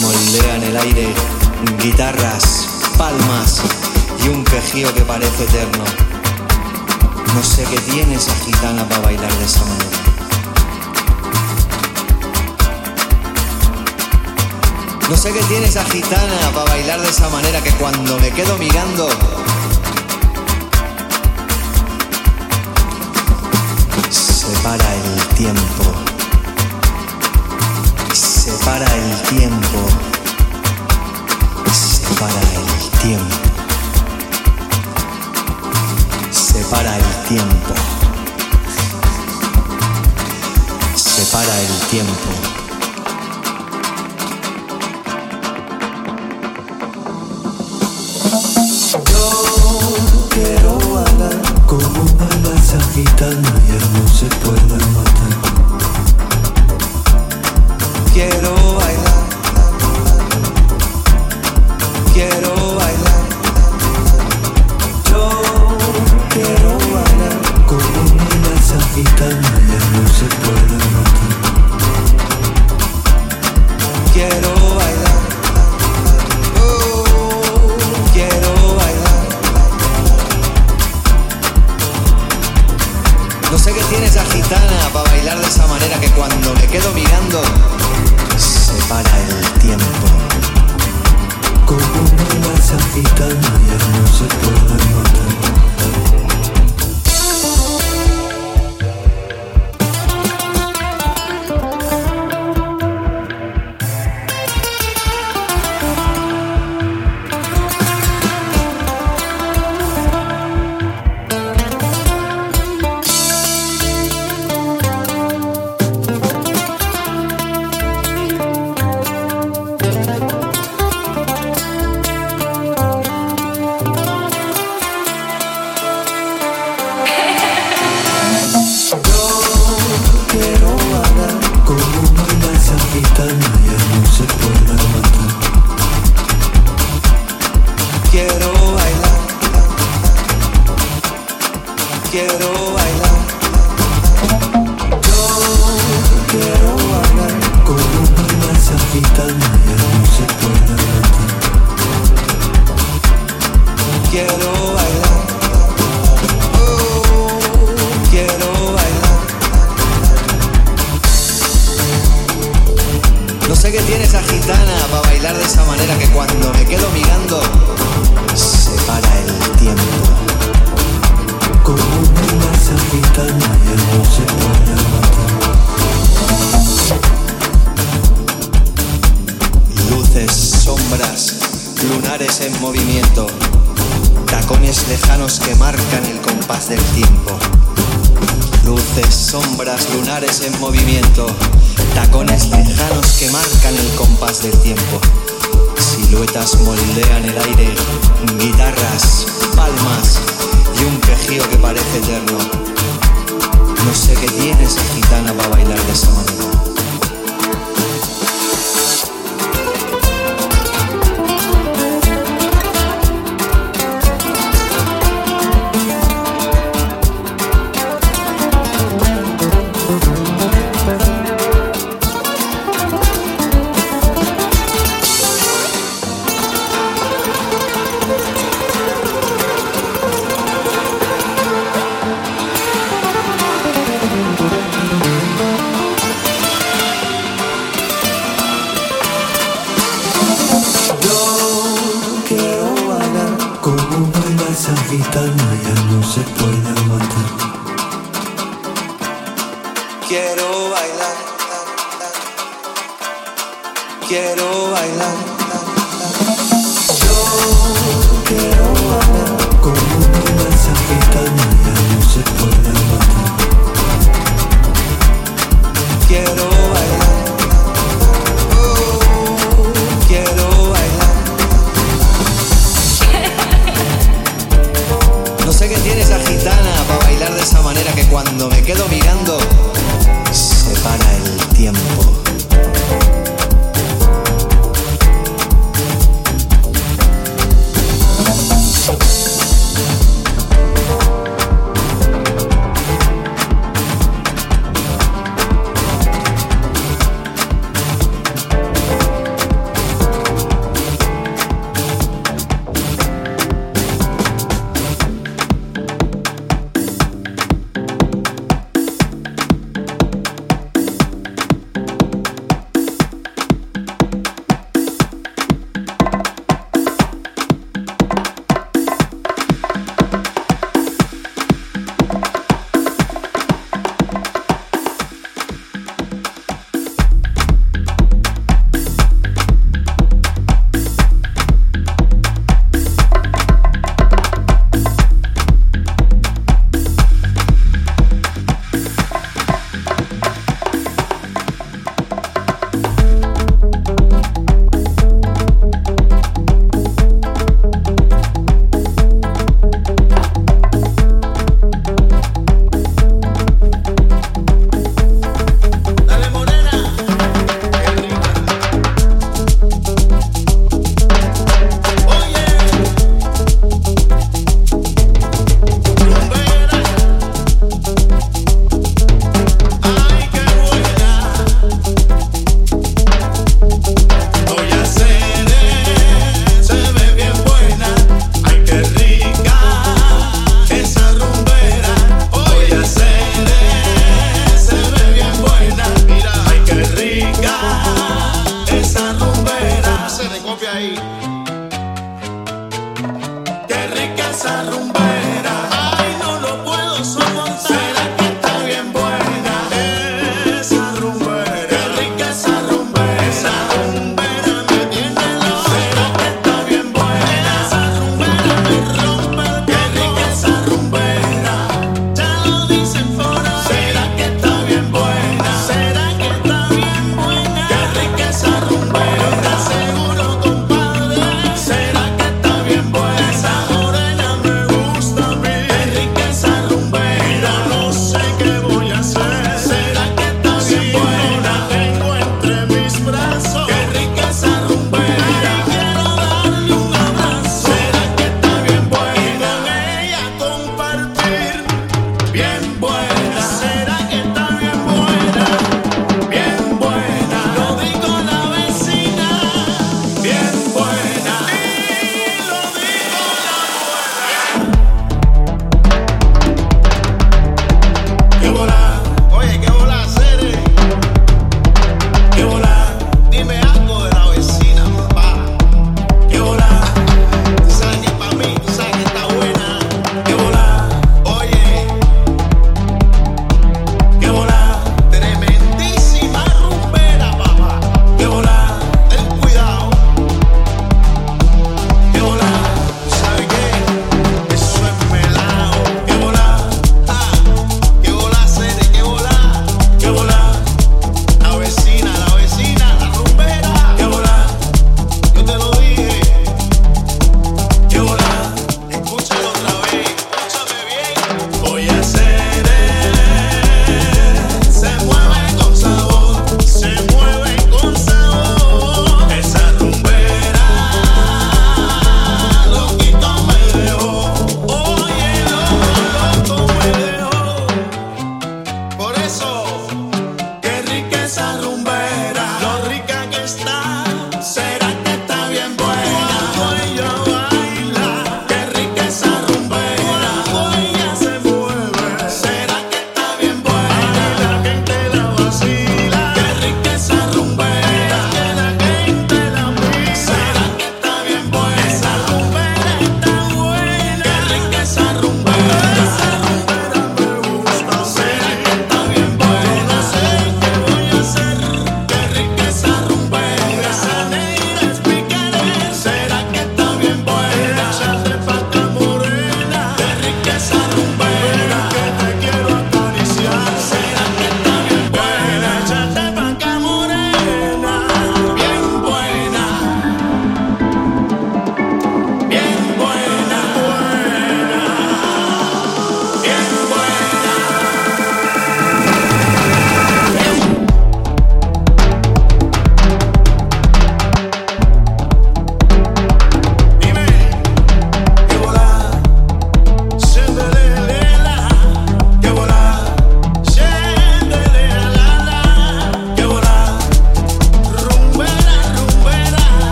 moldean el aire, guitarras, palmas y un quejío que parece eterno. No sé qué tiene esa gitana para bailar de esa manera. No sé qué tiene esa gitana para bailar de esa manera que cuando me quedo mirando separa el tiempo para el tiempo, separa el tiempo, separa el tiempo, separa el tiempo. como balas agitan y no se pueden matar. Quiero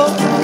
Oh,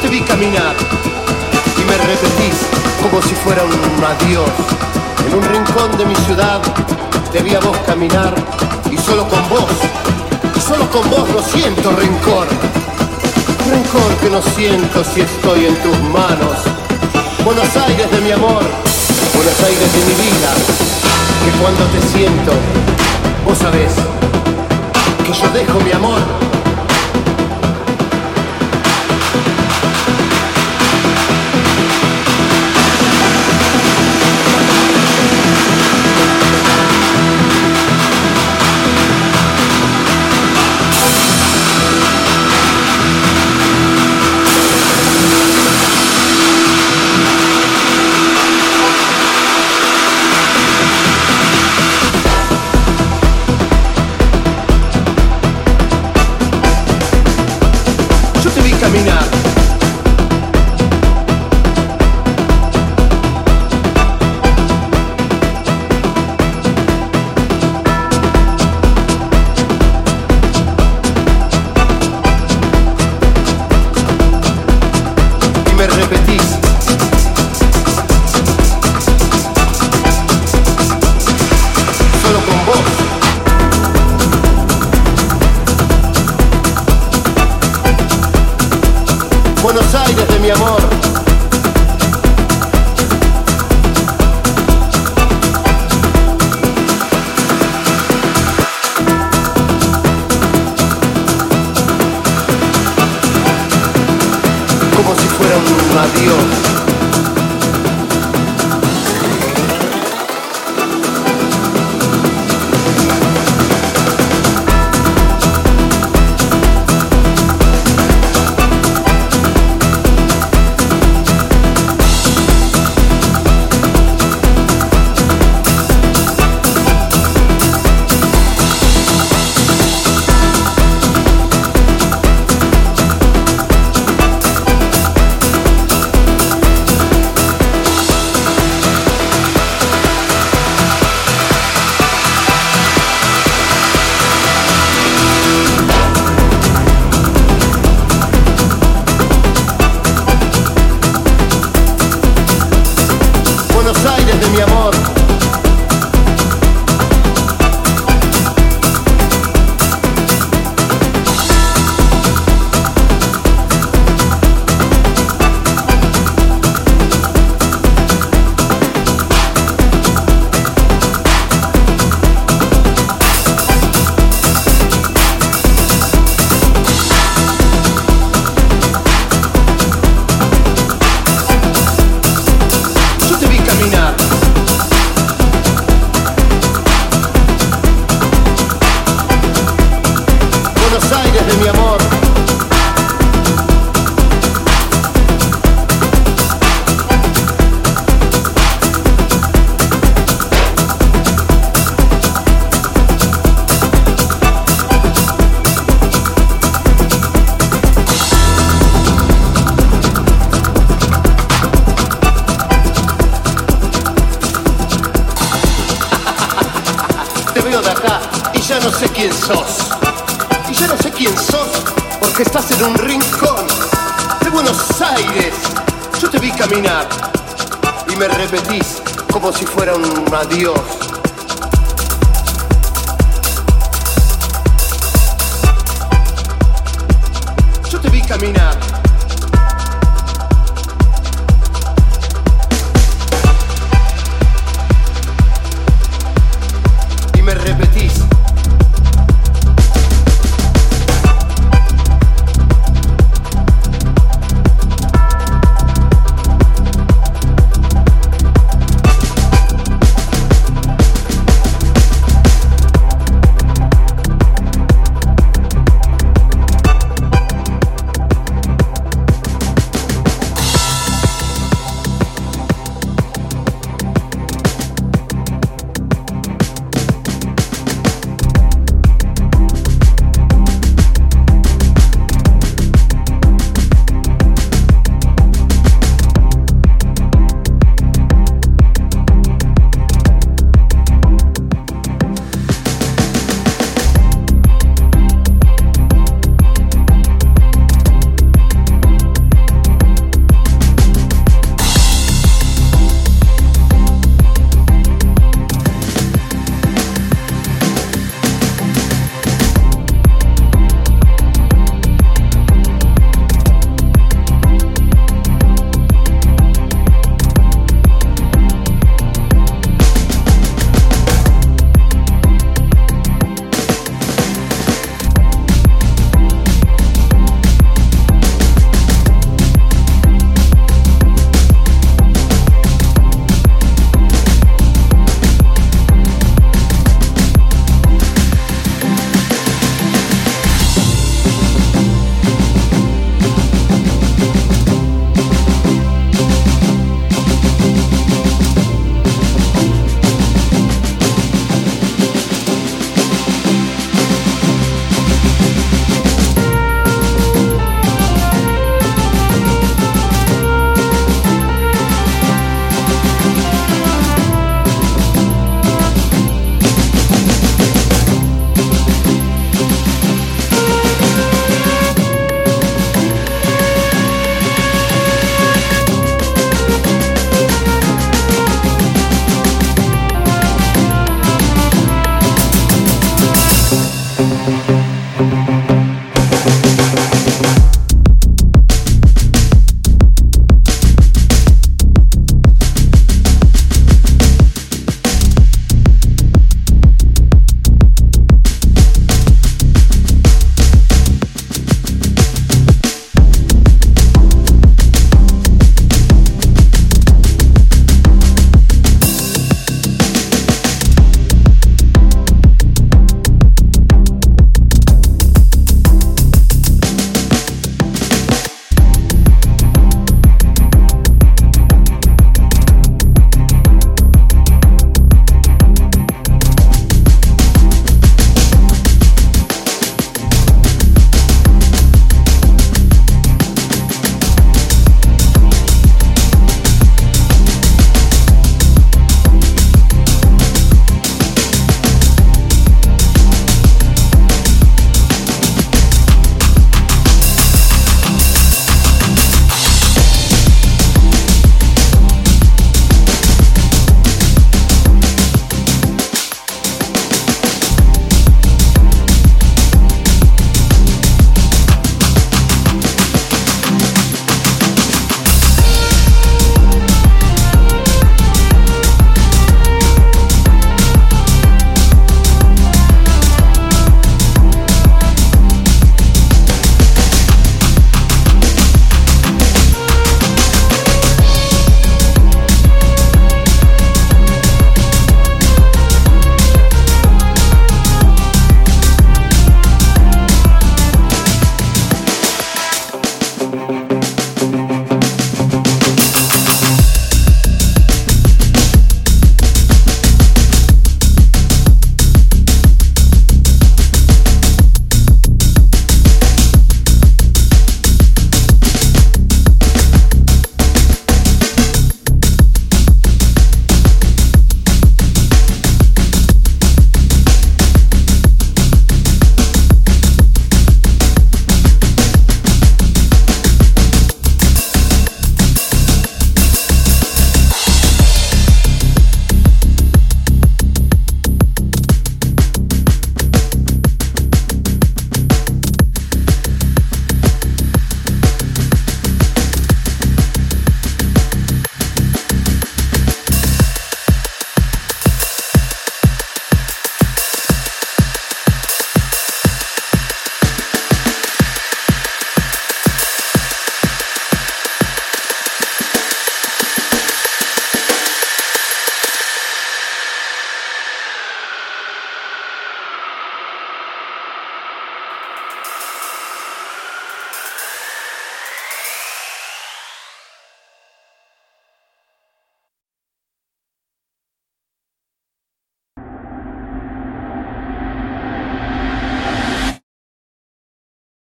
te vi caminar y me repetís como si fuera un adiós. En un rincón de mi ciudad te vi a vos caminar y solo con vos, y solo con vos lo siento rencor. Rencor que no siento si estoy en tus manos. Buenos Aires de mi amor, Buenos Aires de mi vida, que cuando te siento, vos sabés que yo dejo mi amor